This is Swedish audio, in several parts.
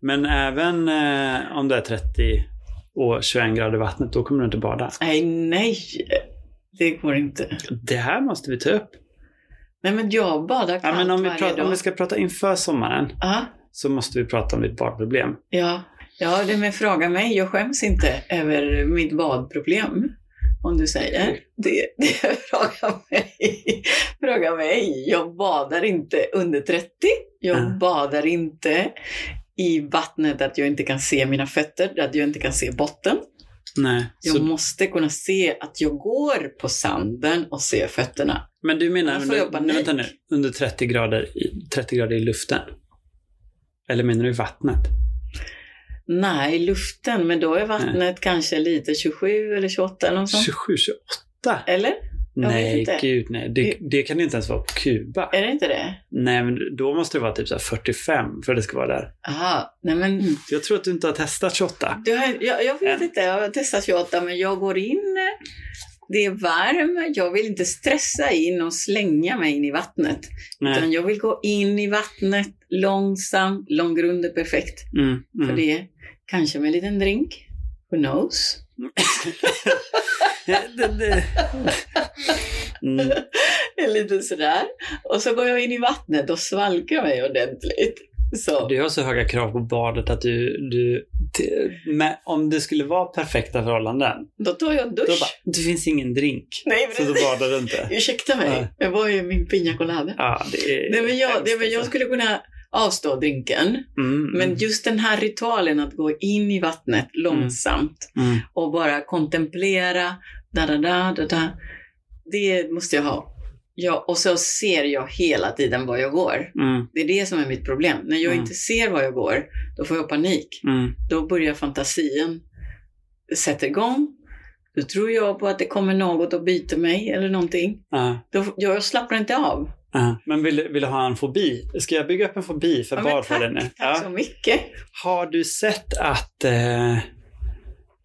Men även eh, om det är 30 och 21 grader i vattnet, då kommer du inte bada. Nej, nej. Det går inte. Det här måste vi ta upp. Nej, men jag badar Ja, kallt men om, vi pratar, om vi ska prata inför sommaren Ja, så måste vi prata om ditt badproblem. ja. Ja, det med fråga mig. Jag skäms inte över mitt badproblem. Om du säger. Det, det fråga mig. Fråga mig. Jag badar inte under 30. Jag Ja. badar inte i vattnet att jag inte kan se mina fötter, att jag inte kan se botten. Nej. Jag Så, måste kunna se att jag går på sanden och ser fötterna. men du menar under, nej, vänta nu, under 30 grader, i, 30 grader i luften? Eller menar du i vattnet? Nej, luften, men då är vattnet kanske lite 27 eller 28 eller något sånt. 27, 28? Eller? Jag Nej, gud nej. Det, det kan inte ens vara på Kuba. Är det inte det? Nej, men då måste det vara typ så här 45 för att det ska vara där. Aha, nej men Jag tror att du inte har testat 28. du har, jag, jag vet inte, jag har testat 28 men jag går in, det är varmt, jag vill inte stressa in och slänga mig in i vattnet. Utan Nej. jag vill gå in i vattnet långsamt, långgrund är perfekt. Mm, För mm. det, kanske med en liten drink, who knows? Mm. En liten sådär. Och så går jag in i vattnet och svalkar mig ordentligt. Så. Du har så höga krav på badet att du, du med, om det skulle vara perfekta förhållanden, Då tar jag en då dusch. bara, det finns ingen drink. Nej, Så men då badar du inte. Ursäkta mig, Ja. det var ju min piña colada. Ja, det är Nej, men jag, det, men jag alltså. skulle kunna avstå drinken, Mm, men mm, just den här ritualen att gå in i vattnet långsamt mm. och bara kontemplera, da, da, da, da, da, det måste jag ha. Ja, och så ser jag hela tiden var jag går. Mm, Det är det som är mitt problem. När jag Mm. inte ser var jag går, då får jag panik. mm, Då börjar fantasin sätta igång. Då tror jag på att det kommer något och biter mig eller någonting. ja, Då, jag slappnar inte av. ja. Men vill, vill du ha en fobi? Ska jag bygga upp en fobi för Ja, men bad för dig nu? Tack så mycket. Har du sett att eh,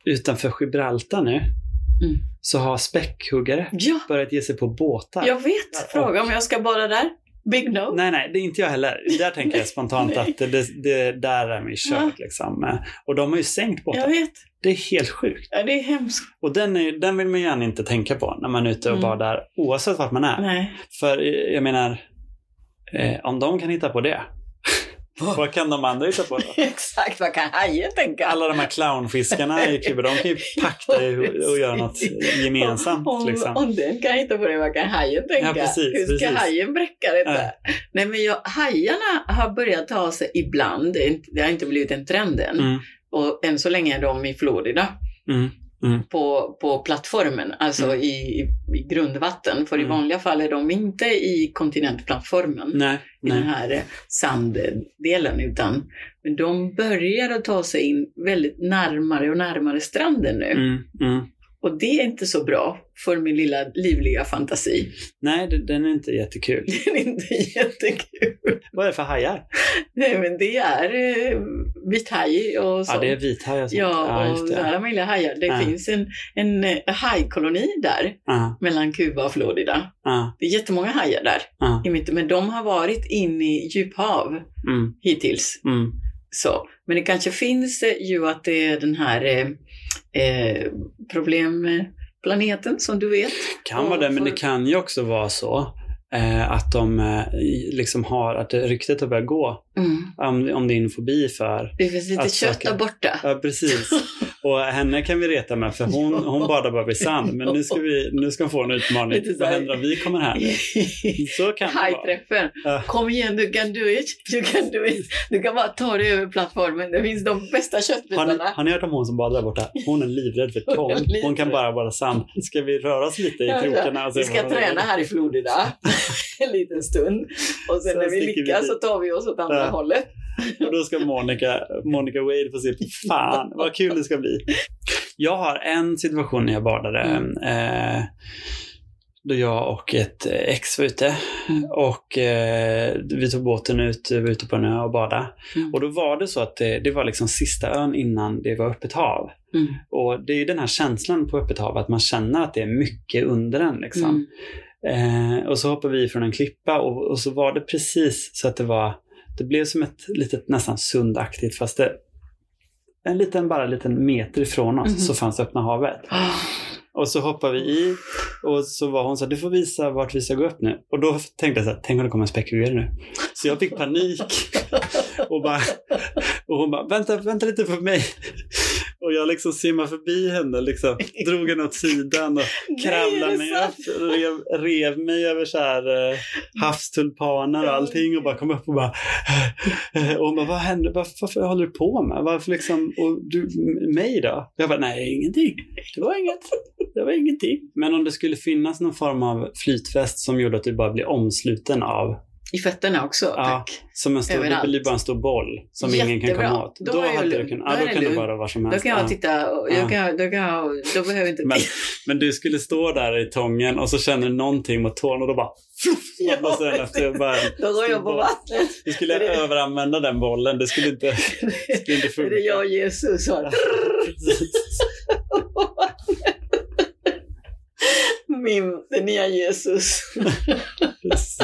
utanför Gibraltar nu Mm. så har späckhuggare Ja, börjat ge sig på båtar? jag vet. Fråga om jag ska bada där. Big no. Nej, nej, det är inte jag heller. Där tänker jag spontant att det, det där är mig kört. Liksom. Eh, Och de har ju sänkt båtar. Jag vet. Det är helt sjukt. Ja, det är hemskt. Och den, är, den vill man gärna inte tänka på när man är ute och Mm. badar, oavsett vart man är. Nej. För eh, jag menar, eh, om de kan hitta på det, vad kan de andra hitta på då? Exakt, vad kan hajen tänka? Alla de här clownfiskarna i Kuba, de kan ju pakta och göra något gemensamt. Om, Liksom. om den kan hitta på det, vad kan hajen tänka? Ja, precis, Hur ska precis. hajen bräcka detta? Ja. Nej, men jag, hajarna har börjat ta sig ibland. Det har inte blivit en trend än. Mm, Och än så länge är de i Florida. mm, på, på plattformen, alltså Mm. i, i grundvatten. För i Mm. vanliga fall är de inte i kontinentplattformen, nej, i den nej. här eh, sanddelen, utan men de börjar att ta sig in väldigt närmare och närmare stranden nu. Och det är inte så bra för min lilla livliga fantasi. Nej, den är inte jättekul. Det är inte jättekul. Vad är det för hajar? Nej, men det är eh, vithaj och så. Ja, det är vithaj och sånt. Ja, och det. alla möjliga hajar. Det Ja. finns en, en eh, hajkoloni där Ja, mellan Kuba och Florida. ja, Det är jättemånga hajar där ja. i mitten, men de har varit inne i djuphav Mm, hittills. mm. Så. Men det kanske finns eh, ju att det är den här eh, eh, problemplaneten som du vet. Kan vara det, men det kan ju också vara så eh, att de eh, liksom har, att ryktet har börjat gå Mm. om, om din fobi för Det finns lite Att kött söka. där borta. Ja, precis. Och henne kan vi reta med för hon, hon badar bara vid sand. Men nu ska, vi, nu ska hon få en utmaning. Så Vad händer om vi kommer här nu? Så kan det vara. Ja. Kom igen, du kan do it. Du kan do it. Du kan bara ta dig över plattformen. Det finns de bästa Har ni, köttbitarna. har ni hört om hon som badar där borta? Hon är livrädd för tång. Hon kan bara bada sand. Ska vi röra oss lite i krokarna? Vi ska träna här i Florida en liten stund. Och sen Sen när vi lyckas så tar vi oss åt andra Ja. hållet. Och då ska Monica, Monica Wade få se, fan vad kul det ska bli. Jag har en situation när jag badade. Mm. Eh, då jag och ett ex var ute. Mm. Och eh, vi tog båten ut, vi var ute på en ö och badade. Mm. Och då var det så att det, det var liksom sista ön innan det var öppet hav. Mm. Och det är ju den här känslan på öppet hav, att man känner att det är mycket under en. Liksom. Mm. Eh, och så hoppade vi från en klippa och, och så var det precis så att det var Det blev som ett litet nästan sundaktigt fast det en liten, bara en liten meter ifrån oss Mhm. så fanns öppna havet. Och så hoppade vi i och så var hon så här, du får visa vart vi ska gå upp nu. Och då tänkte jag så här, tänk om det kommer en späckhuggare nu. Så jag fick panik. och, bara, och hon bara, vänta, vänta lite på mig. Och jag liksom simmade förbi henne, liksom, drog henne åt sidan och kravlade mig upp. Rev, rev mig över så här, eh, havstulpaner och allting och bara kom upp och bara... och hon bara, vad händer? Varför, varför håller du på med? Varför liksom, och du, mig då? Jag bara, nej, ingenting. Det var inget. Det var ingenting. Men om det skulle finnas någon form av flytväst som gjorde att du bara blir omsluten av, I fötterna också, Ja. tack. som en stor, det blir bara en stor boll som ingen kan Jättebra. komma åt. Då Då, är jag hade du lugn. kunnat, Då ja, är då kan du lugn. vara var som Då helst. kan jag Ja. titta och Ja. jag kan, då, kan jag, då behöver inte... Men, men du skulle stå där i tången och så känner du någonting mot tån och då bara... Ja, efter, bara, då går jag på vattnet. Du skulle Är det- överanvända den bollen. Det skulle inte, det skulle inte Är funka. det jag och Jesus? Min, den nya Jesus. Precis.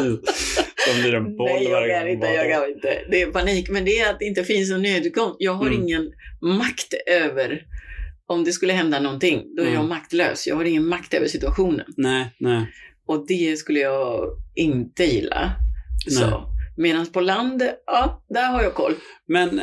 Som blir en boll Nej, jag kan inte, jag kan inte. Det är panik, men det är att det inte finns någon nödutgång. Jag har Mm. ingen makt över, om det skulle hända någonting, då är jag Mm. maktlös. Jag har ingen makt över situationen. Nej, nej. Och det skulle jag inte gilla. Nej. Så. Medan på land, ja, där har jag koll. Men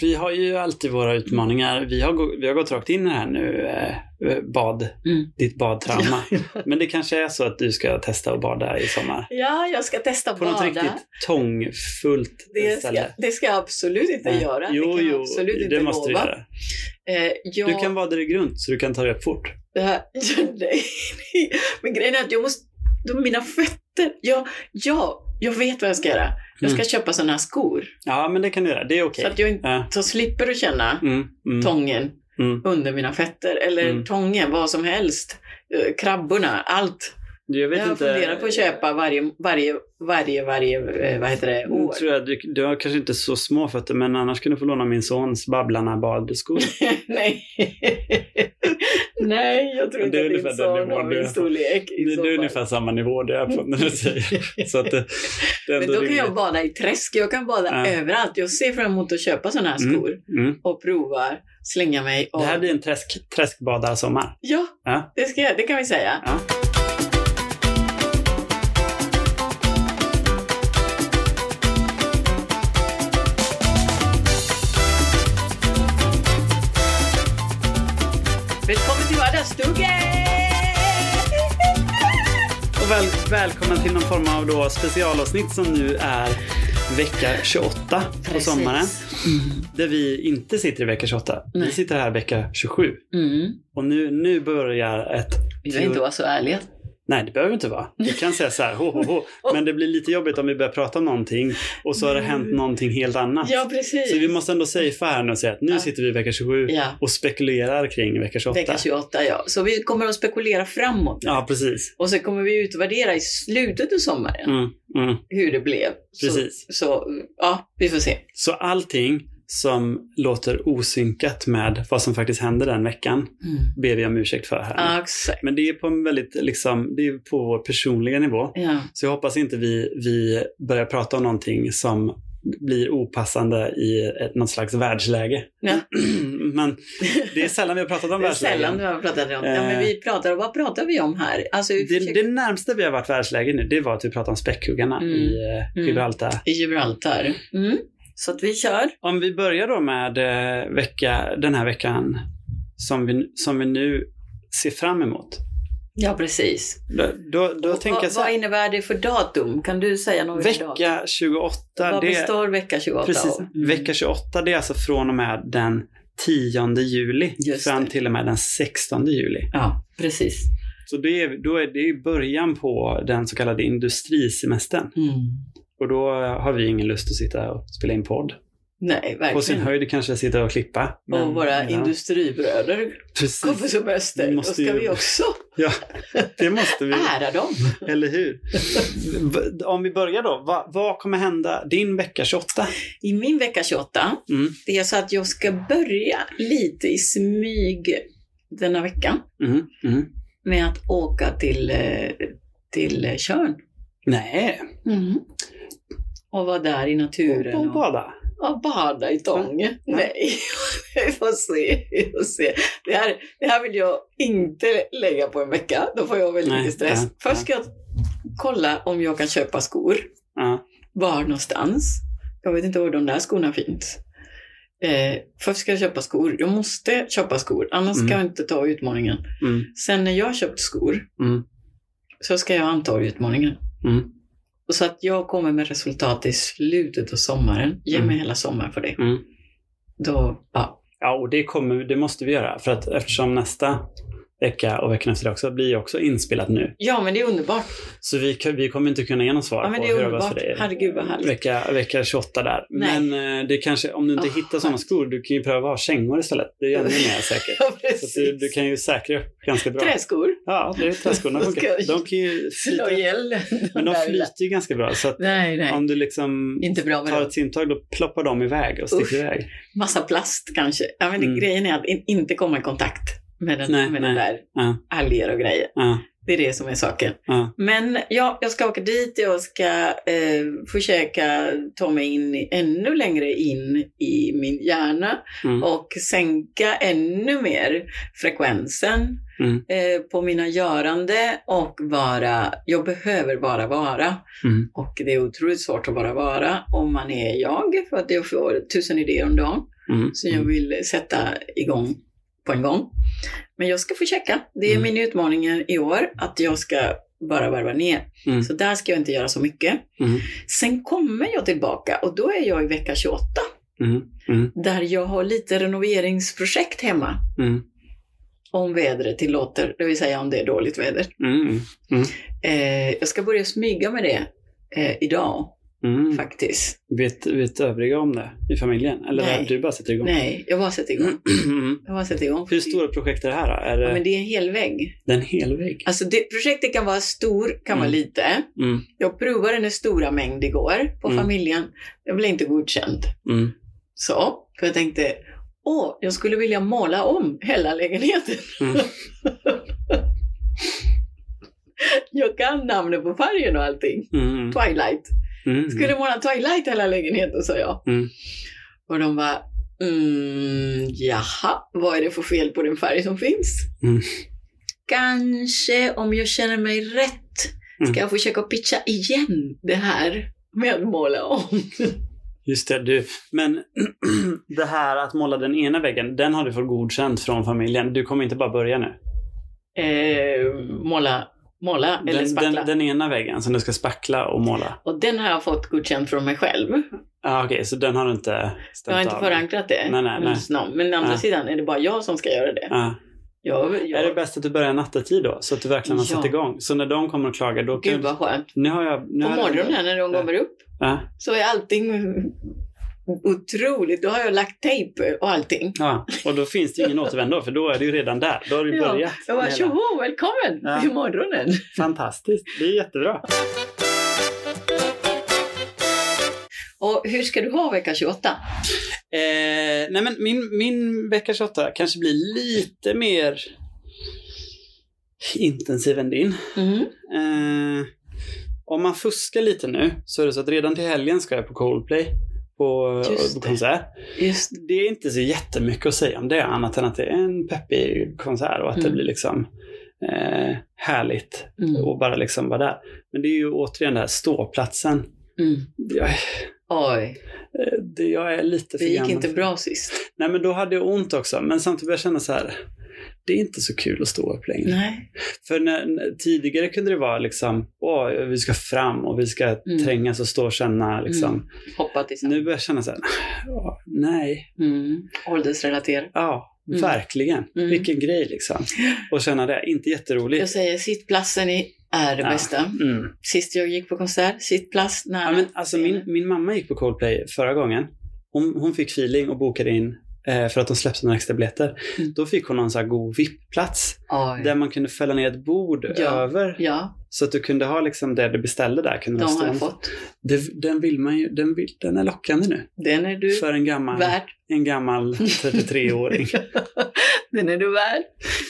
vi har ju alltid våra utmaningar. Vi har, vi har gått rakt in i det här nu, eh, bad, Mm. ditt badtrauma. Men det kanske är så att du ska testa att bada i sommar. Ja, jag ska testa På något bada. riktigt tångfullt Det ska, ställe. det ska jag absolut inte Nej. göra. Jo, det jo, absolut inte det måste lova. du göra. Eh, jag, Du kan bada dig grunt så du kan ta dig upp fort. det här, nej, nej. Men grejen är att jag måste... De, mina fötter. Ja, ja, jag vet vad jag ska göra. Jag ska Mm. köpa sådana här skor. Ja, men det kan du göra. Det är okej. Så att jag inte Ja. så slipper att känna Mm, mm, tången mm. under mina fötter. Eller Mm. tången, vad som helst. Eh, Krabborna, allt. Jag vet Jag inte. funderat på att köpa varje, varje, varje, varje, eh, vad heter det, Jag år. tror jag, du, du har kanske inte så små fötter, men annars kan du få låna min sons Babblarna badskor. Nej. Nej, jag tror Det inte att din son har min storlek. Det, det är ungefär samma nivå det är på när du säger. Så att det, det är Men då kan rimligt. jag bada i träsk, jag kan bada Ja. överallt. Jag ser fram emot att köpa sådana här Mm. skor Mm. och prova, slänga mig. Och... Det här blir en träsk, träskbadarsommar. Ja, Ja. det, ska det kan vi säga. Ja. Och väl, välkommen till någon form av då specialavsnitt som nu är vecka 28 på sommaren. Där vi inte sitter i vecka 28. Vi Nej. sitter här vecka 27. Mm. Och nu, nu börjar ett... Vi behöver inte vara så ärliga. Nej, det behöver inte vara. Vi kan säga så här, ho, ho, ho. Men det blir lite jobbigt om vi börjar prata om någonting och så har det hänt någonting helt annat. Ja, precis. Så vi måste ändå safea här nu och säga att nu Ja. sitter vi i vecka 27 Ja. och spekulerar kring vecka 28. Vecka 28, ja. Så vi kommer att spekulera framåt. nu. Ja, precis. Och så kommer vi utvärdera i slutet av sommaren Mm, mm. hur det blev. Precis. Så, så, ja, vi får se. Så allting som låter osynkat med vad som faktiskt hände den veckan ber vi om ursäkt för här. Ja, exakt. Men det är på en väldigt, liksom, det är på vår personliga nivå. Ja. Så jag hoppas inte vi, vi börjar prata om någonting som blir opassande i ett, något slags världsläge. Ja. Men det är sällan vi har pratat om Det är sällan vi har pratat om. Ja, men Eh. vi pratar, vad pratar vi om här? Alltså, vi Det, försöker- det närmsta vi har varit världsläge nu, det var att vi pratade om späckhuggarna Mm. i eh, Mm. Gibraltar. I Gibraltar. Mm. Så att vi kör. Om vi börjar då med eh, vecka, den här veckan som vi, som vi nu ser fram emot. Ja, precis. Då, då, då Och tänker vad, så vad här, innebär det för datum? Kan du säga något vecka 28, Vad det, består vecka 28 precis, av? Mm. vecka 28 det är alltså från och med den 10 juli Just fram det. till och med den 16 juli. Ja, precis. Så det är, då är det början på den så kallade industrisemestern. Mm. Och då har vi ingen lust att sitta och spela in podd. Nej, På sin verkligen. höjd kanske sitta och klippa. men- och våra ja, industribröder Precis. semester. Vi Då måste ska ju- vi också Ja, det måste vi. ära dem. Eller hur? Om vi börjar då. Va, vad kommer hända din vecka 28? I min vecka 28, Mm, det är så att jag ska börja lite i smyg denna vecka mm, mm. med att åka till, eh, till Tjörn. Nej, och vara där i naturen. Och, och och- bada. Ja, bada i tång. Nej, vi får se. Vi får se. Det, här, det här vill jag inte lägga på en vecka. Då får jag väldigt Nej, mycket stress. ja, Först ska jag kolla om jag kan köpa skor. Ja. Var någonstans? Jag vet inte var de där skorna finns. Eh, först ska jag köpa skor. Jag måste köpa skor, annars Mm. ska jag inte ta utmaningen. Mm, Sen när jag har köpt skor mm, så ska jag anta utmaningen. Och så att jag kommer med resultat i slutet av sommaren. Ge mig Mm. hela sommaren för det. mm. Då, ja, Ja, och det, kommer, det måste vi göra. För att eftersom nästa vecka och veckan efter det också blir också inspelat nu. Ja, men det är underbart. Så vi, vi kommer inte kunna ge något svar Ja, men på det är hur det var underbart. för dig. Herregud, vad härligt. Vecka, vecka 28 där. Nej. Men eh, det kanske, om du inte Åh, hittar sådana skor, du kan ju pröva att ha kängor istället. Det är ännu mer säkert. Ja, Så precis. du, du kan ju säkra upp ganska bra. Träskor. Ja, det är träskorna funkar. De kan ju flyta, men de flyter ju ganska bra. Så Nej, nej. om du liksom tar ett simtag, då ploppar de iväg och sticker Usch. iväg. Massa plast kanske. Ja, men det, Mm. grejen är att in, inte komma i kontakt med den, Nej, med den nej. där Ja, alger och grejer. ja, Det är det som är saken. ja. Men ja, jag ska åka dit. Jag ska eh, försöka ta mig in ännu längre in i min hjärna Mm. och sänka ännu mer frekvensen Mm. eh, på mina görande och vara, jag behöver bara vara. Mm. Och det är otroligt svårt att bara vara om man är jag, för att jag får tusen idéer om dagen Mm. som jag vill sätta igång på en gång. Men jag ska försöka. Det är Mm. min utmaning i år, att jag ska bara varva ner. Mm. Så där ska jag inte göra så mycket. Mm. Sen kommer jag tillbaka och då är jag i vecka 28, Mm. Mm. där jag har lite renoveringsprojekt hemma. Mm. Om vädret tillåter, det vill säga om det är dåligt väder. Eh, jag ska börja smyga med det eh, idag Mm. faktiskt. Vet, vet övriga om det i familjen? Eller Nej. du bara sätter igång? Nej, jag bara sätter igång. Mm. Jag bara sätter igång. Hur stora projekt är det här då? Är det, Ja, men det är en hel vägg. det är en hel vägg? Alltså det, projektet kan vara stor, kan vara Mm. lite. Mm. Jag provade en stora mängd igår på Mm. familjen. Jag blev inte godkänd. Mm. Så, för jag tänkte, åh, jag skulle vilja måla om hela lägenheten. Jag kan namnet på färgen och allting. Twilight. Mm. Skulle måla Twilight hela lägenheten, sa jag. Mm. Och de bara, mm, jaha, vad är det för fel på den färg som finns? Mm. Kanske, om jag känner mig rätt, Mm. ska jag försöka pitcha igen det här med att måla om. Just det, du. Men det här att måla den ena väggen, den har du fått godkänt från familjen. Du kommer inte bara börja nu. eh, måla, måla eller Den, spackla. den, den ena väggen som du ska spackla och måla. Och den har jag fått godkänt från mig själv. Ah, Okej, så den har du inte Jag stämt har inte av? förankrat det Nej, nej, nej. någon. Men å andra Ja. sidan är det bara jag som ska göra det. Ah. Jag, jag, Är det bäst att du börjar nattetid då? Så att du verkligen har Ja. satt igång. Så när de kommer och klagar, då kan Gud vad skönt. Nu har jag... Nu På jag- morgonen när de kommer upp Ja. så är allting otroligt. Då har jag lagt tejp och allting. Ja, och då finns det ju ingen återvändo för då är det ju redan där. Då har du Ja, börjat. jag bara, tjoho, välkommen Ja. till morgonen. Fantastiskt, det är jättebra. Och hur ska du ha vecka 28? Eh, nej men min, min vecka 28 kanske blir lite mer intensiv än din. Mm. Eh, om man fuskar lite nu så är det så att redan till helgen ska jag på Coldplay på, på det. konsert. Just Det är inte så jättemycket att säga om det annat än att det är en peppig konsert och att det Mm. blir liksom eh, härligt mm. och bara liksom vara där. Men det är ju återigen det här ståplatsen. Mm. Jag, Oj, eh, det, jag är lite för det gick gammal inte bra sist. Nej men då hade jag ont också. Men samtidigt började jag känna så här. Det är inte så kul att stå upp längre. Nej. För när, tidigare kunde det vara liksom, åh, vi ska fram och vi ska Mm. trängas och stå och känna liksom. Hoppa tillsammans. Nu börjar jag känna så här, "Åh, nej, Mm. Åldersrelaterat. ja, Mm. verkligen. Mm. Vilken grej liksom. Och känna det, inte jätteroligt. Jag säger sittplatsen i- är det Ja. bästa. Mm. Sist jag gick på konsert, sittplats nära. Ja, men alltså min, min mamma gick på Coldplay förra gången. Hon, hon fick feeling och bokade in för att de släppte några extra biljetter. Mm. Då fick hon någon så här god VIP-plats där man kunde fälla ner ett bord Ja. över. Ja, Så att du kunde ha liksom det du beställde där. Kunde de har jag fått. Det, den vill man ju, den, vill, den är lockande nu. Den är du För en gammal, värd. en gammal 33-åring. Den är du värd.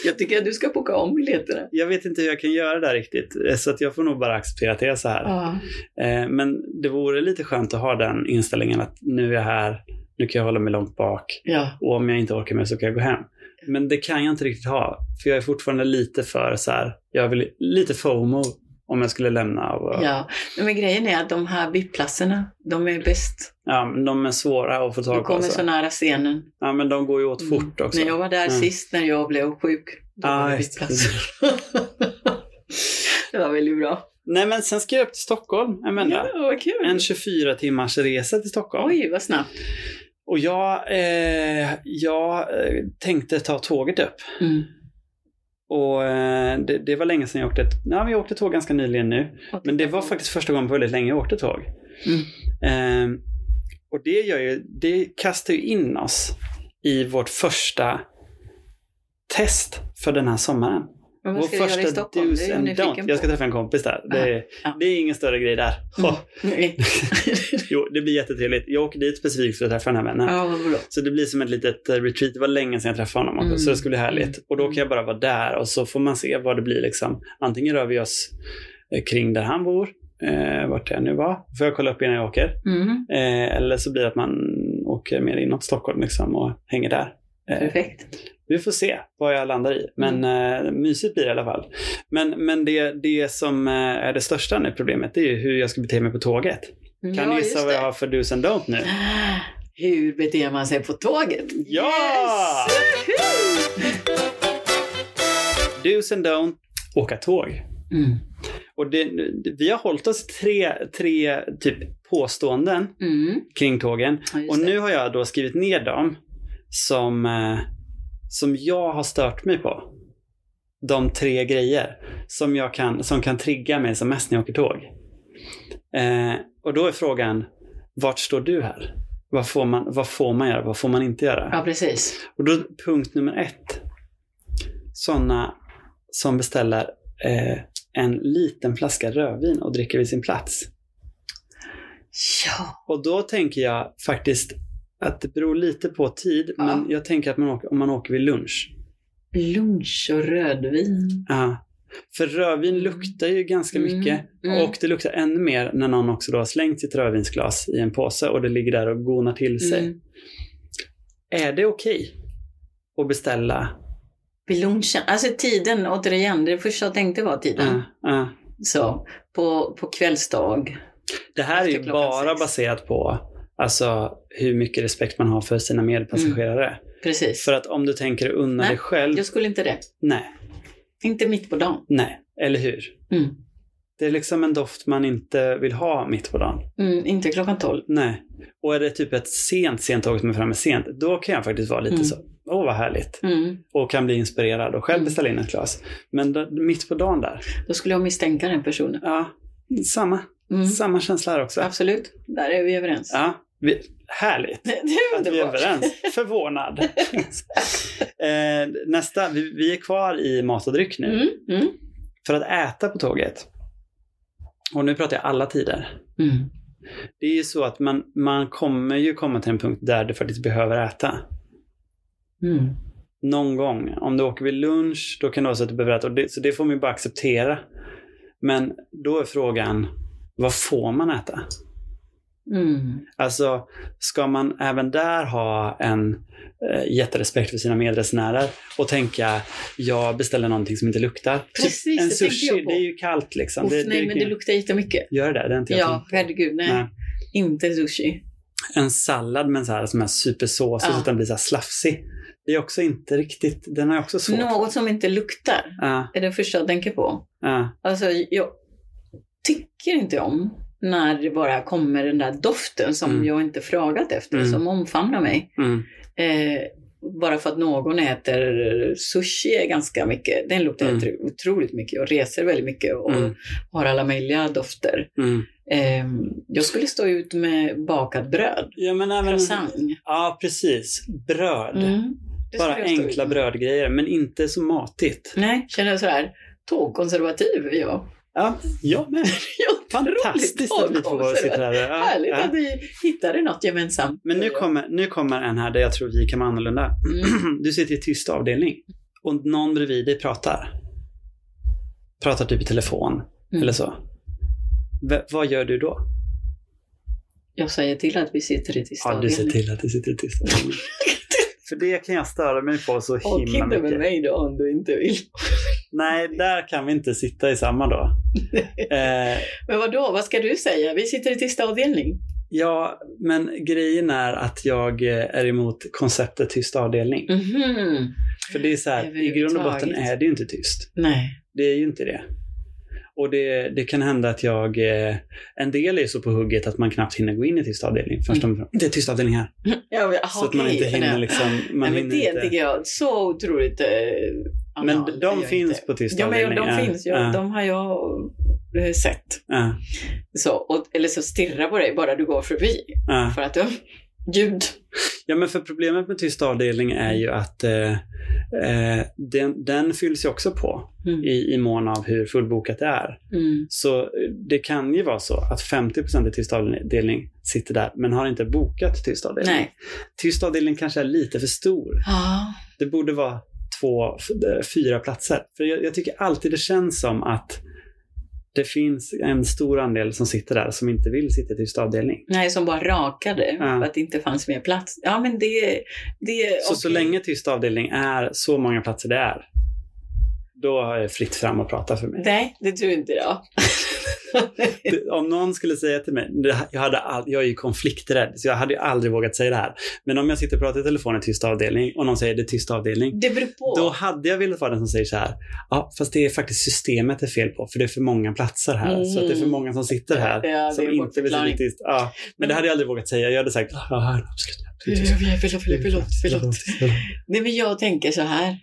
Jag tycker att du ska boka om biljetterna. Jag vet inte hur jag kan göra det där riktigt, eh, så att jag får nog bara acceptera att det är så här. Ja. Eh, Men det vore lite skönt att ha den inställningen att nu är jag här, nu kan jag hålla mig långt bak ja. och om jag inte orkar med så kan jag gå hem. Men det kan jag inte riktigt ha, för jag är fortfarande lite för så här, jag vill lite FOMO om jag skulle lämna. Och, ja. Men grejen är att de här VIP-platserna, de är bäst. Ja, men de är svåra att få Du tag på. kommer Alltså. så nära scenen. Ja, men de går ju åt fort också. När jag var där Mm. sist när jag blev sjuk, då Ah, var det det. VIP-platser. det var väldigt bra. Nej, men sen ska jag upp till Stockholm, Amanda. Ja, vad kul. En 24 timmars resa till Stockholm. Oj, vad snabbt. Och jag, eh, jag eh, tänkte ta tåget upp. Mm. Och eh, det, det var länge sedan jag åkte, men jag åkte tåg ganska nyligen nu. Men det var faktiskt första gången på väldigt länge jag åkte tåg. Mm. Eh, och det gör ju, det kastar ju in oss i vårt första test för den här sommaren. Men vad Vår ska du göra i första Stockholm? Det jag and don't. Jag ska träffa en kompis där. Det är, Ja. det är ingen större grej där. Mm. Jo, det blir jättetrevligt. Jag åker dit specifikt för att träffa den här vännen. ja. Så det blir som ett litet eh, retreat. Det var länge sedan jag träffade honom också, Mm. så det skulle bli härligt. Och då kan jag bara vara där och så får man se vad det blir. Liksom. Antingen rör vi oss eh, kring där han bor, eh, vart jag nu var. Får jag kolla upp innan jag åker. Mm. Eh, eller så blir det att man åker mer inåt Stockholm liksom, och hänger där. Eh, Perfekt. Vi får se vad jag landar i. Men eh, mysigt blir det i alla fall. Men, men det, det som eh, är det största nu problemet det är ju hur jag ska bete mig på tåget. Kan ja, du just gissa vad jag har för do's and don't nu? Hur beter man sig på tåget? Ja! Yes! Do's and don't, åka tåg. Mm. Och det, vi har hållit oss tre, tre typ påståenden Mm. kring tågen. Ja, Och nu har jag då skrivit ner dem som, eh, som jag har stört mig på. De tre grejer som, jag kan, som kan trigga mig som mest när jag åker tåg. Eh, och då är frågan, vart står du här? Vad får, man, vad får man göra? Vad får man inte göra? Ja, precis. Och då punkt nummer ett. Sådana som beställer eh, en liten flaska rödvin och dricker vid sin plats. Ja. Och då tänker jag faktiskt att det beror lite på tid, Ja. men jag tänker att man åker, om man åker vid lunch. Lunch och rödvin. Ja. För rödvin luktar ju ganska Mm, mycket mm. och det luktar ännu mer när någon också då har slängt sitt rödvinsglas i en påse och det ligger där och gonar till sig. Mm. Är det okej att beställa? Vid lunchen. Alltså tiden, återigen, det första jag tänkte var tiden. Ja. Så, på, på kvällsdag. Det här är ju bara sex. baserat på alltså, hur mycket respekt man har för sina medpassagerare. Precis. För att om du tänker unna Mm. Dig själv, Jag skulle inte det. nej, Inte mitt på dagen. nej, eller hur? Mm. Det är liksom en doft man inte vill ha mitt på dagen. Mm, inte klockan tolv. Nej. Och är det typ ett sent, sent tåg som är framme sent, då kan jag faktiskt vara lite Mm. så, åh vad härligt. Mm. Och kan bli inspirerad och själv Mm. beställa in ett glas. Men då, mitt på dagen där, Då skulle jag misstänka den personen. ja, samma, Mm. samma känsla här också. Absolut, där är vi överens. Ja, vi, härligt. Det, Att vi är överens. Förvånad. eh, nästa, vi, vi är kvar i mat och dryck nu. Mm. Mm. För att äta på tåget. Och nu pratar jag alla tider. Mm. Det är ju så att man, man kommer ju komma till en punkt där du faktiskt behöver äta. Mm. Någon gång. Om du åker vid lunch, då kan det vara så att du behöver äta. Det, så det får man ju bara acceptera. Men då är frågan, vad får man äta? Mm. Alltså, ska man även där ha en eh, jätterespekt för sina medresenärer och tänka, jag beställer någonting som inte luktar. Precis, en det sushi, det är ju kallt liksom. Uff, det, nej, men det luktar jättemycket. Gör det? Det är inte jag Ja, herregud, nej. Nej. Inte sushi. En sallad med en så här, som är supersåsig Ja. så att den blir så här slafsig. Det är också inte riktigt, den har jag också svårt Något som inte luktar Ja, är det första jag tänker på. ja, Alltså, jag tycker inte om när det bara kommer den där doften som Mm. jag inte frågat efter, Mm. som omfamnar mig. mm, Eh, bara för att någon äter sushi ganska mycket, den luktar Mm. helt otroligt mycket och reser väldigt mycket och mm, har alla möjliga dofter. mm. Eh, jag skulle stå ut med bakat bröd, Ja, men även... croissant. Ja, precis. Bröd. Mm. Bara jag enkla brödgrejer, men inte så matigt. Nej, känner jag sådär, tågkonservativ är jag. Ja, jag med. Fantastiskt att vi får sitta här. Ja, Härligt ja. att vi hittade något gemensamt. Men nu kommer, nu kommer en här där jag tror vi kan vara annorlunda. Mm. Du sitter i tyst avdelning och någon bredvid dig pratar. Pratar typ i telefon Mm. eller så. V- vad gör du då? Jag säger till att vi sitter i tyst Ja, du ser avdelning. till att du sitter i tyst avdelning. För det kan jag störa mig på så Och himla inte med mycket. mig då om du inte vill. Nej, där kan vi inte sitta i samma då. Eh, Men vad då? vad ska du säga? Vi sitter i tyst avdelning. ja, men grejen är att jag eh, är emot konceptet tyst avdelning. Mhm. För det är så här, i grund och botten är det ju inte tyst. Nej. Det är ju inte det. Och det, det kan hända att jag... Eh, en del är så på hugget att man knappt hinner gå in i tyst avdelning. Först de, det är tyst avdelning här. Ja, men, aha, så att man inte hinner liksom... Man Nej, men det inte. tycker jag så otroligt eh, Men de jag finns inte. på tyst Ja, men de ja. finns. Ja, Ja. De har jag eh, sett. Ja. Så, och, eller så stirrar på dig bara du går förbi. För att du ljud. ja, men för problemet med tyst avdelning är ju att eh, eh, den, den fylls ju också på Mm. i, i mån av hur fullbokat det är. Mm. Så eh, det kan ju vara så att 50% i tyst avdelning sitter där men har inte bokat tyst avdelning. Nej. Tyst avdelning kanske är lite för stor. Ja. Det borde vara två, f- fyra platser. För jag, jag tycker alltid det känns som att det finns en stor andel som sitter där som inte vill sitta i tyst avdelning. Nej, som bara rakade Ja. för att det inte fanns mer plats. Ja, men det... det Så så okej. länge tyst avdelning är så många platser det är, då har jag fritt fram att prata för mig. Nej, det tror inte jag. Om någon skulle säga till mig, jag, hade all, jag är ju konflikträdd, så jag hade ju aldrig vågat säga det här. Men om jag sitter och pratar i telefon i tyst avdelning och någon säger det är tyst avdelning, Det beror på. då hade jag velat vara den som säger så här, ja fast det är faktiskt systemet det är fel på, för det är för många platser här. Så att det är för Mm. många som sitter här. Ja, som inte vill sitta tyst. Ja, men det hade jag aldrig vågat säga. Jag hade sagt, ja, absolut. Förlåt, förlåt, förlåt, förlåt. Nej, men jag tänker så här.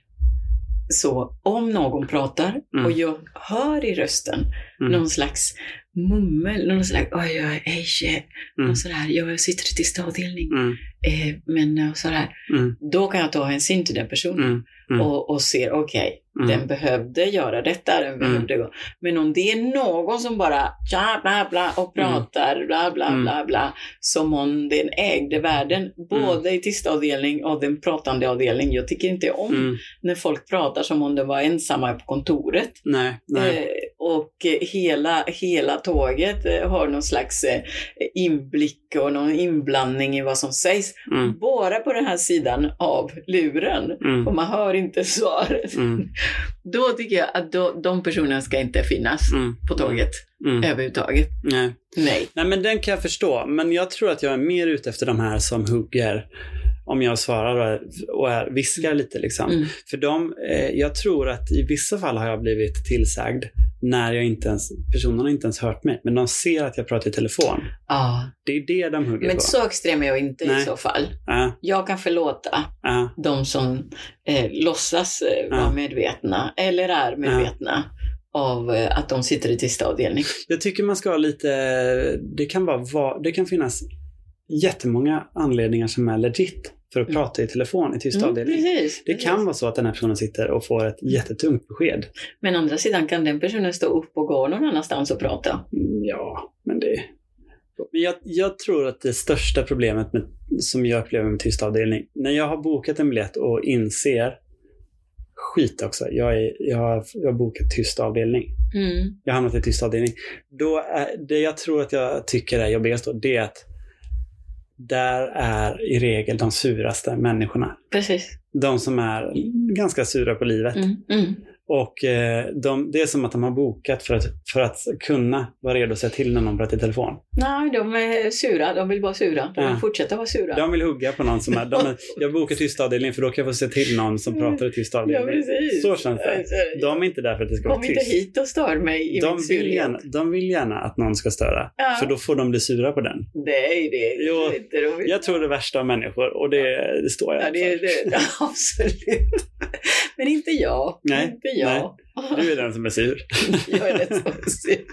Så om någon pratar Mm. och jag hör i rösten Mm. någon slags mummel, någon slags oj, oj, ej, shit", Mm. någon sådär, ja, jag sitter i tyst avdelning, Mm, eh, men eh, sådär. mm, Då kan jag ta hänsyn till den personen mm, mm, och, och se, okej, mm. den behövde göra detta, den behövde gå. Men om det är någon som bara tja, bla, bla, och pratar bla, bla, bla, bla, som om den ägde världen, både i tyst avdelning och den pratande avdelning. Jag tycker inte om när folk pratar som om de var ensamma på kontoret. Nej, nej. Eh, och hela, hela tåget eh, har någon slags eh, inblick och någon inblandning i vad som sägs. Mm, Bara på den här sidan av luren. mm, Och man hör inte svaret. mm, Då tycker jag att då, de personerna ska inte finnas mm, på tåget mm. överhuvudtaget. Nej. Nej. Nej, men den kan jag förstå. Men jag tror att jag är mer ute efter de här som hugger om jag svarar och, är, och är, viskar lite. Liksom. Mm. För de, eh, jag tror att i vissa fall har jag blivit tillsagd när jag inte ens, personen har inte ens hört mig, men de ser att jag pratar i telefon. Ja. Det är det de hugger Men på. så extrem är jag inte i Nej. så fall. Ja, Jag kan förlåta ja, de som eh, låtsas eh, vara medvetna eller är medvetna av eh, att de sitter i tysta avdelning. Jag tycker man ska ha lite, det kan, vara, va- det kan finnas jättemånga anledningar som är legit för att Mm. prata i telefon i tyst Mm, avdelning. precis, Det precis. kan vara så att den här personen sitter och får ett jättetungt besked. Men å andra sidan kan den personen stå upp och gå någon annanstans och prata. Mm, Ja, men det... Men jag, jag tror att det största problemet med, som jag upplever med tyst avdelning, när jag har bokat en biljett och inser skit också, jag, är, jag, har, jag har bokat tyst avdelning. Mm. Jag har hamnat i tyst avdelning. Då är, det jag tror att jag tycker är jobbigast då, det är att där är i regel de suraste människorna. Precis. De som är ganska sura på livet. Mm. Mm. Och eh, de, det är som att de har bokat för att, för att kunna vara redo att säga till när någon pratar i telefon. Nej, de är sura. De vill vara sura. De vill Ja. fortsätta vara sura. De vill hugga på någon som är... De är jag bokar tyst avdelning för då kan jag få se till någon som pratar i tyst ja, avdelning. precis. Så känns det. De är inte där för att det ska Kom vara inte tyst. hit och stör mig i De min vill, gärna, de vill gärna att någon ska störa. Ja. För då får de bli sura på den. Nej, det är Jo, inte roligt. Jag tror det värsta av människor och det, det står jag Ja, det, för. det, absolut. Men inte jag. Nej, inte jag. Du är den som är sur. jag är den som är sur.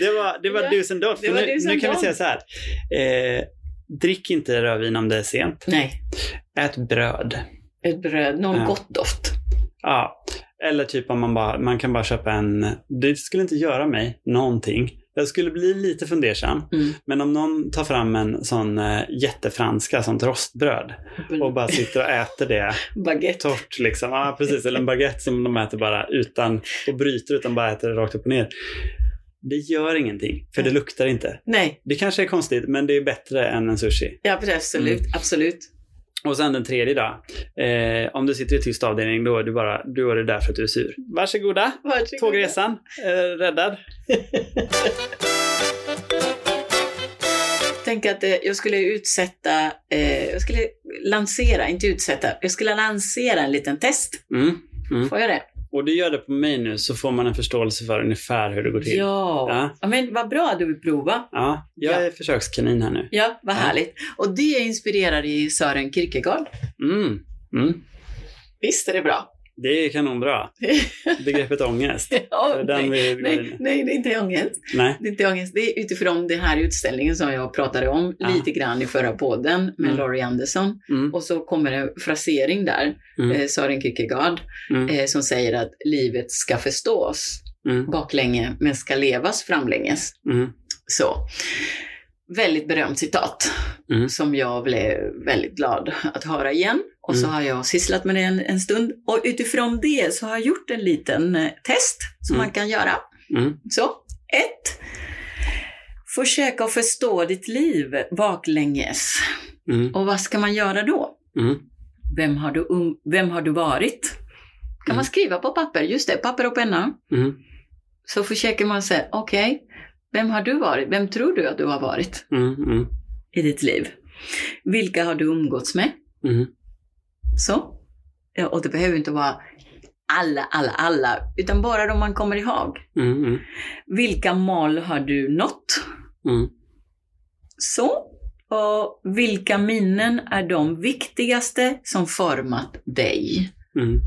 Det var, det var Ja, det var Nu, nu kan vi säga så här. Eh, drick inte rödvin om det är sent. Nej, Ät bröd. ett bröd. Någon Ja. gott doft. Ja. Eller typ om man bara, man kan bara köpa en, det skulle inte göra mig någonting. Jag skulle bli lite fundersam. Mm. Men om någon tar fram en sån äh, jättefranska, sånt rostbröd och bara sitter och äter det Baguette. torrt liksom. Ja, precis. Eller en baguette som de äter bara utan och bryter utan bara äter det rakt upp och ner. Det gör ingenting, för det luktar inte. Nej, Det kanske är konstigt, men det är bättre än en sushi. ja, absolut. Mm. absolut. Och sen den tredje då. Eh, om du sitter i tyst avdelning, då är du bara, då är det därför att du är sur. Varsågoda! Varsågod. Tågresan, eh, räddad. Tänk att eh, jag skulle utsätta, eh, jag skulle lansera, inte utsätta, jag skulle lansera en liten test. Mm. Mm. Får jag det? Och du gör det på mig nu så får man en förståelse för ungefär hur det går till. Ja. Ja. ja. Men vad bra att du vill prova. Ja, jag Ja. är försökskanin här nu. Ja, vad härligt. Och det är inspirerad i Sören Kierkegaard. Mm. Mm. Visst är det bra? Det är kanonbra. Begreppet ångest. ja, nej, nej, nej, det är inte ångest. Nej. Det är inte ångest. Det är utifrån den här utställningen som jag pratade om Ja. lite grann i förra podden med Mm. Laurie Anderson. Mm. Och så kommer en frasering där, Mm. eh, Sören Kierkegaard, Mm. eh, som säger att livet ska förstås Mm. baklänge men ska levas framlänges. Mm. Så. Väldigt berömt citat som jag blev väldigt glad att höra igen. Och så Mm. har jag sysslat med det en, en stund. Och utifrån det så har jag gjort en liten eh, test som Mm. man kan göra. Mm. Så, ett. Försök att förstå ditt liv baklänges. Och vad ska man göra då? Vem har du, um, vem har du varit? Kan man skriva på papper? Just det, papper och penna. Mm. Så försöker man säga, okej, vem har du varit? Vem tror du att du har varit Mm. Mm. i ditt liv? Vilka har du umgåtts med? Mm. Så. Och det behöver inte vara alla, alla, alla, utan bara de man kommer ihåg. Mm. Mm. Vilka mål har du nått? Mm. Så. Och vilka minnen är de viktigaste som format dig? Mm.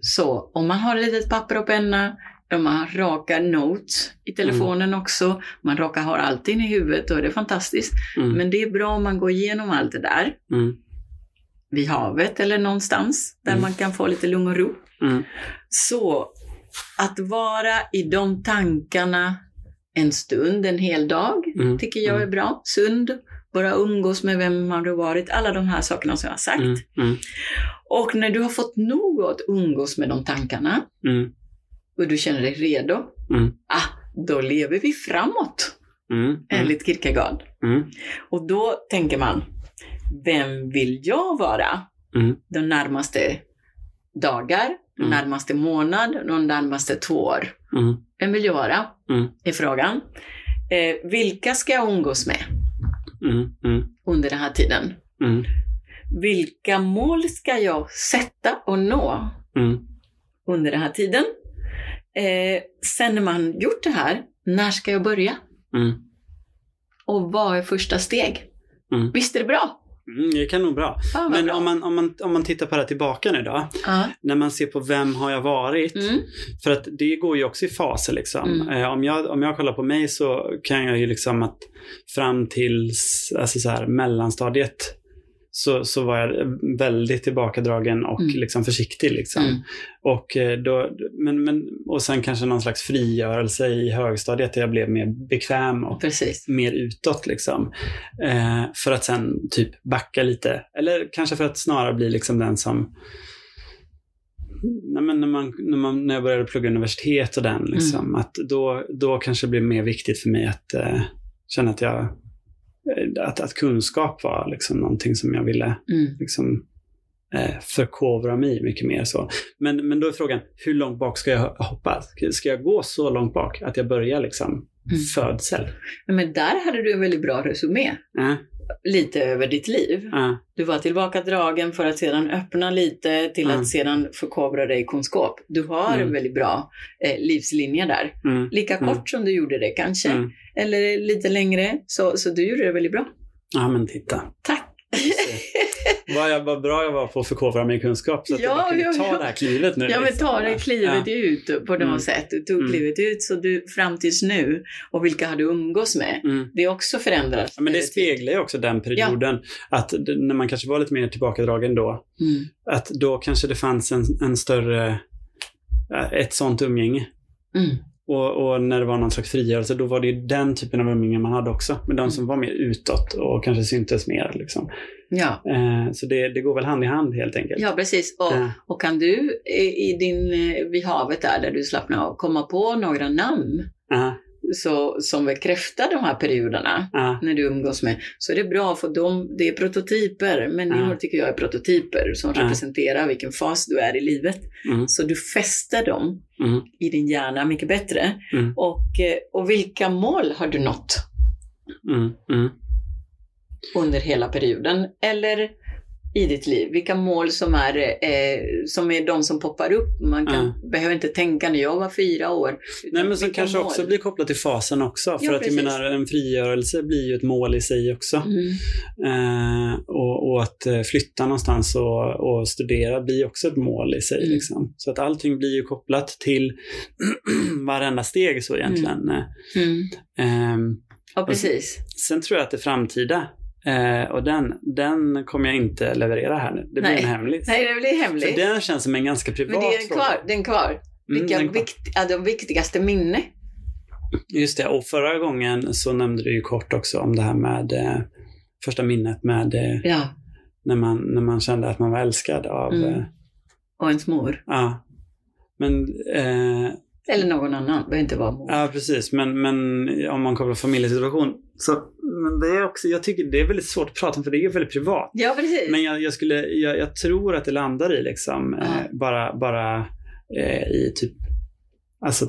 Så om man har ett litet papper och penna, om man råkar notes i telefonen också, man råkar ha allting i huvudet, då är det fantastiskt. Mm. Men det är bra om man går igenom allt det där Mm. Vid havet eller någonstans där Mm. man kan få lite lugn och ro. Mm. Så att vara i de tankarna en stund, en hel dag, Mm. tycker jag är bra. Sund, bara umgås med vem har du varit, alla de här sakerna som jag har sagt. Mm. Mm. Och när du har fått nog att umgås med de tankarna Mm. och du känner dig redo, Mm. ah, då lever vi framåt, Mm. Mm. enligt Kierkegaard. Mm. Och då tänker man, vem vill jag vara Mm. de närmaste dagar, de Mm. närmaste månad, de närmaste två år? Mm. Vem vill jag vara? Mm. Är frågan. Eh, vilka ska jag umgås med Mm. Mm. under den här tiden? Mm. Vilka mål ska jag sätta och nå under den här tiden? Eh, sen när man gjort det här, när ska jag börja? Och vad är första steg? Mm. Visst är det bra? Mm, det kan nog bra. Vad Men bra. om man, om, man, om man tittar på det här tillbaka nu då. Ja. När man ser på vem har jag varit. Mm. För att det går ju också i faser liksom. Mm. Eh, om, jag, om jag kollar på mig så kan jag ju liksom att fram till alltså så här, mellanstadiet så, så var jag väldigt tillbakadragen och Mm. liksom försiktig. Liksom. Mm. Och, eh, då, men, men, och sen kanske någon slags frigörelse i högstadiet där jag blev mer bekväm och Precis. mer utåt. Liksom. Eh, för att sen typ backa lite. Eller kanske för att snarare bli liksom den som Nej, men när, man, när, man, när jag började plugga universitet och den, liksom, att då, då kanske det blev mer viktigt för mig att eh, känna att jag att, att kunskap var liksom någonting som jag ville Mm. liksom, eh, förkovra mig mycket mer. Så. Men, men då är frågan, hur långt bak ska jag hoppa? Ska- Ska jag gå så långt bak att jag börjar liksom Mm. födsel? Men där hade du en väldigt bra resumé. Äh, Lite över ditt liv. äh, Du var tillbakadragen för att sedan öppna lite till Mm. att sedan förkovra dig i kunskap. Du har Mm. en väldigt bra eh, livslinje där. mm, Lika Mm. kort som du gjorde det kanske. mm. Eller lite längre. Så, så du gjorde det väldigt bra. Ja, men titta. Tack! Vad, jag, vad bra jag var på att förkovra min kunskap så att Ja, jag ja, ta ja. det här klivet nu. Ja, men ta det klivet Ja. ut på något Mm. sätt. Du tog Mm. klivet ut så du fram tills nu. Och vilka har du umgås med? Mm. Det är också förändrat. Ja, men det speglar ju också den perioden. Att när man kanske var lite mer tillbakadragen då, Mm. att då kanske det fanns en, en större eh, ett sånt umgänge. Mm. Och, och när det var någon slags frigörelse, då var det ju den typen av umgänge man hade också. Men de som var mer utåt och kanske syntes mer. Liksom. Ja. Eh, så det, det går väl hand i hand helt enkelt. ja, precis. Och, Eh, och kan du i din, eh, vid havet där, där du slappnar av, komma på några namn aha, så, som bekräftar de här perioderna aha, när du umgås med, så är det bra för de, det är prototyper. Människor Ja. tycker jag är prototyper som Ja. representerar vilken fas du är i livet. mm, Så du fäster dem mm, i din hjärna mycket bättre. Mm. Och, eh, och vilka mål har du nått mm, mm. under hela perioden? Eller i ditt liv? Vilka mål som är, eh, som är de som poppar upp? Man kan, behöver inte tänka när jag var fyra år. Nej, men som kanske mål? också blir kopplat till fasen också. För Ja, att jag menar, en frigörelse blir ju ett mål i sig också. Mm. Eh, och, och att eh, flytta någonstans och, och studera blir också ett mål i sig. Mm. Liksom. Så att allting blir ju kopplat till varenda steg så egentligen. Mm. Eh, Ja, precis. sen tror jag att det framtida, eh, och den, den kommer jag inte leverera här nu. Det blir Nej. en hemlis. Nej, det blir För hemligt. den känns som en ganska privat Men det är fråga. kvar. Den är kvar. Mm, Vilka den är kvar. vikt, ja, de viktigaste minne? Just det, och förra gången så nämnde du ju kort också om det här med eh, första minnet med eh, Ja, när, man, när man kände att man var älskad av... Mm. Eh, och ens mor. ja. Men, eh, Eller någon annan. behöver inte vara mor. ja precis, men, men om man kopplar familjesituation så, men det är också, jag tycker det är väldigt svårt att prata om för det är väldigt privat. Ja, precis. Men jag, jag skulle, jag, jag tror att det landar i liksom, Ja. eh, bara, bara eh, i typ, alltså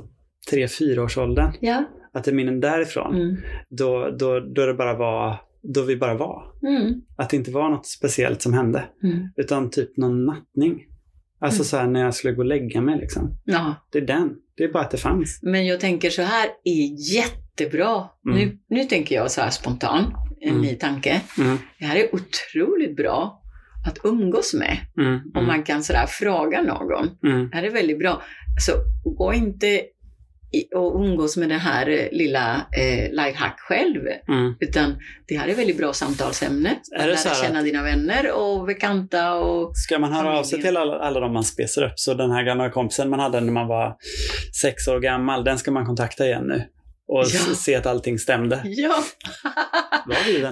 tre, fyra års åldern. Ja. Att det är minnen därifrån. Mm. Då, då, då det bara var, då vi bara var. Mm. Att det inte var något speciellt som hände. Mm. Utan typ någon nattning. Alltså Mm. så här när jag skulle gå och lägga mig liksom. Ja. Det är den. Det är bara att det fanns. Men jag tänker så här är jättebra. Mm. Nu, nu tänker jag så här spontan, en Mm. ny tanke. Mm, Det här är otroligt bra att umgås med. mm, Om mm, man kan sådär fråga någon. mm, Det här är väldigt bra. Så gå inte och umgås med det här eh, lilla eh, lifehack själv. mm. Utan det här är väldigt bra samtalsämne. Är Lära känna dina vänner och bekanta och Ska man höra av sig till alla, alla de man spesar upp, så den här gamla kompisen man hade när man var sex år gammal, den ska man kontakta igen nu. Och Ja. se att allting stämde. ja,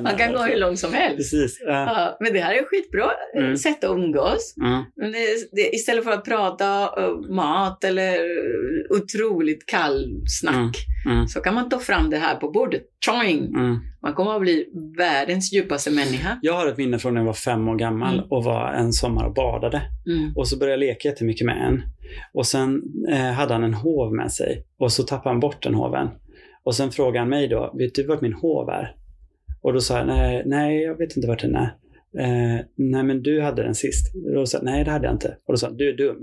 man kan gå hur långt som helst. Precis. Ja. Ja, men det här är ett skitbra eh, Mm. sätt att umgås. Mm, Men det, det, istället för att prata eh, mat eller eh, otroligt kall snack mm, så kan man ta fram det här på bordet. Tjoing! mm. Man kommer att bli världens djupaste människa. Jag har ett minne från när jag var fem år gammal Mm. och var en sommar och badade. Mm. Och så började jag leka jättemycket med en. Och sen eh, hade han en hov med sig. Och så tappade han bort den hoven. Och sen frågade han mig då, vet du vart min hov är? Och då sa jag, nej, nej jag vet inte vart den är. Eh, nej men du hade den sist. Och då sa jag, nej det hade jag inte. Och då sa han, du är dum.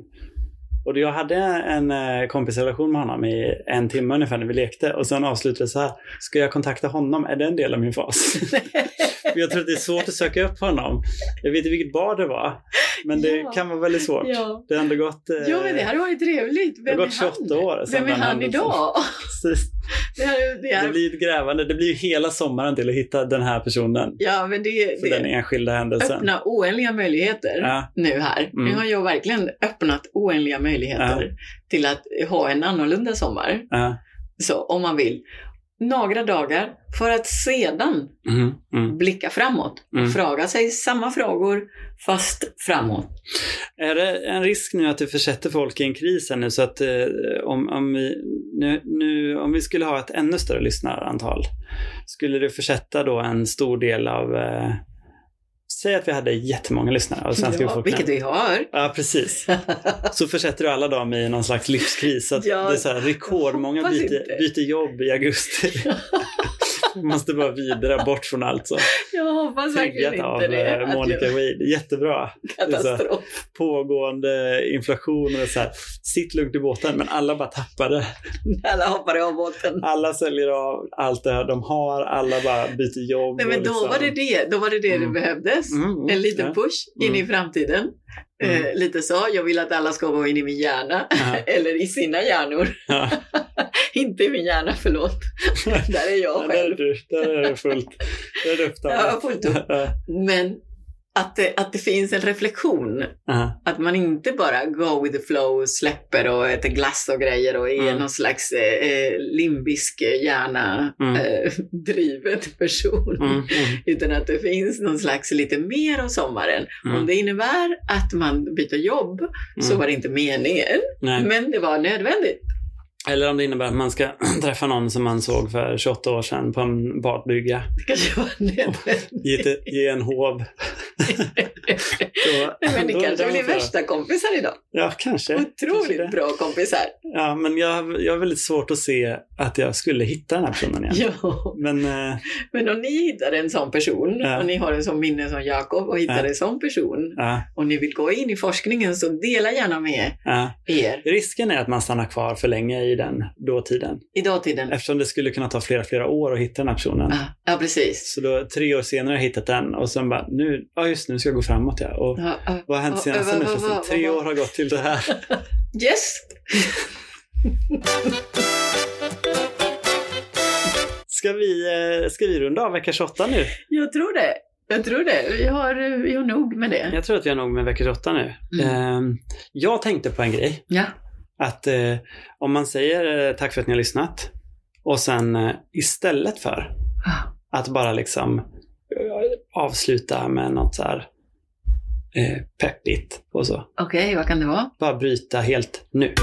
Och då jag hade en eh, kompisrelation med honom i en timme ungefär när vi lekte. Och sen avslutade det så här, ska jag kontakta honom? Är det en del av min fas? För jag tror att det är svårt att söka upp honom. Jag vet inte vilket bar det var. Men det Ja. kan vara väldigt svårt. Ja. Det har ändå gått... Eh, ja, men det här var ju trevligt. det Vem har är gått han? 28 år sedan Vem är han idag? Precis. Det här, det här, Det blir ett grävande. Det blir ju hela sommaren till att hitta den här personen. ja, men det, För den det enskilda händelsen. öppnar oändliga möjligheter Ja, nu här. Nu Mm. har jag verkligen öppnat oändliga möjligheter till att ha en annorlunda sommar. ja. Så om man vill. Några dagar för att sedan Mm, mm. blicka framåt och Mm. fråga sig samma frågor fast framåt. Är det en risk nu att du försätter folk i en kris här nu så att eh, om, om, vi, nu, nu, om vi skulle ha ett ännu större lyssnarantal, skulle du försätta då en stor del av, eh, säg att vi hade jättemånga lyssnare av svenska Ja, befolkningen. vilket vi har. Ja, precis. Så försätter du alla dem i någon slags livskris. Så att Ja, det är så här, rekordmånga byter, inte. byter jobb i augusti. Måste bara vidare bort från allt så. Jag hoppas verkligen Triggat av inte det. eh, Monica jag- Wade. Jättebra. Katastrof. Pågående inflation och så här. Sitt lugnt i båten. Men alla bara tappade. Alla hoppade av båten. Alla säljer av allt det här de har. Alla bara byter jobb. Nej, men då liksom- var det det. Då var det det Mm. det behövdes. Mm, mm, En liten ja. push in i Mm. framtiden. Mm. Eh, lite så. Jag vill att alla ska vara inne i min hjärna. Eller i sina hjärnor. Inte i min hjärna, förlåt. Där är jag Där är själv. du. Där är det fullt. Där är det upptaget. Ja, fullt upp. Men att det, att det finns en reflektion. Ja. Att man inte bara go with the flow, släpper och äter glass och grejer och är Mm. någon slags eh, eh, limbisk hjärna Mm. eh, driven person. Mm, mm, Utan att det finns någon slags lite mer av sommaren. Mm. Om det innebär att man byter jobb så Mm. var det inte meningen. nej. Men det var nödvändigt. Eller om det innebär att man ska träffa någon som man såg för 28 år sedan på en badbrygga Det kanske var nödvändigt. ett, i en hov. Då- men ni kanske blir värsta kompisar idag. Ja, kanske. Kanske Otroligt det. bra kompisar. Ja, men jag, jag har väldigt svårt att se att jag skulle hitta den här personen igen. Ja. Men eh, Men om ni hittar en sån person Ja. och ni har en sån minne som Jakob och hittar Ja. en sån person och ni vill gå in i forskningen så dela gärna med er risken är att man stannar kvar för länge i den dåtiden. i dagtiden. Eftersom det skulle kunna ta flera, flera år att hitta den här personen. Ja, ja precis. Så då tre år senare har jag hittat den och sen bara, nu, ja just nu ska jag gå framåt ja. Och Ja, ja. vad har hänt Ja, senaste vad- nu förresten? Tre år har gått till det här. Yes! Ska vi, eh, ska vi runda av vecka 28 nu? Jag tror det. Jag tror det. Vi har, vi har nog med det. Jag tror att vi har nog med vecka 28 nu. Mm. Eh, jag tänkte på en grej. Ja. Att eh, om man säger eh, tack för att ni har lyssnat och sen istället för att bara liksom avsluta med något så här eh, peppigt och så. Okej, vad kan det vara? Bara bryta helt nu.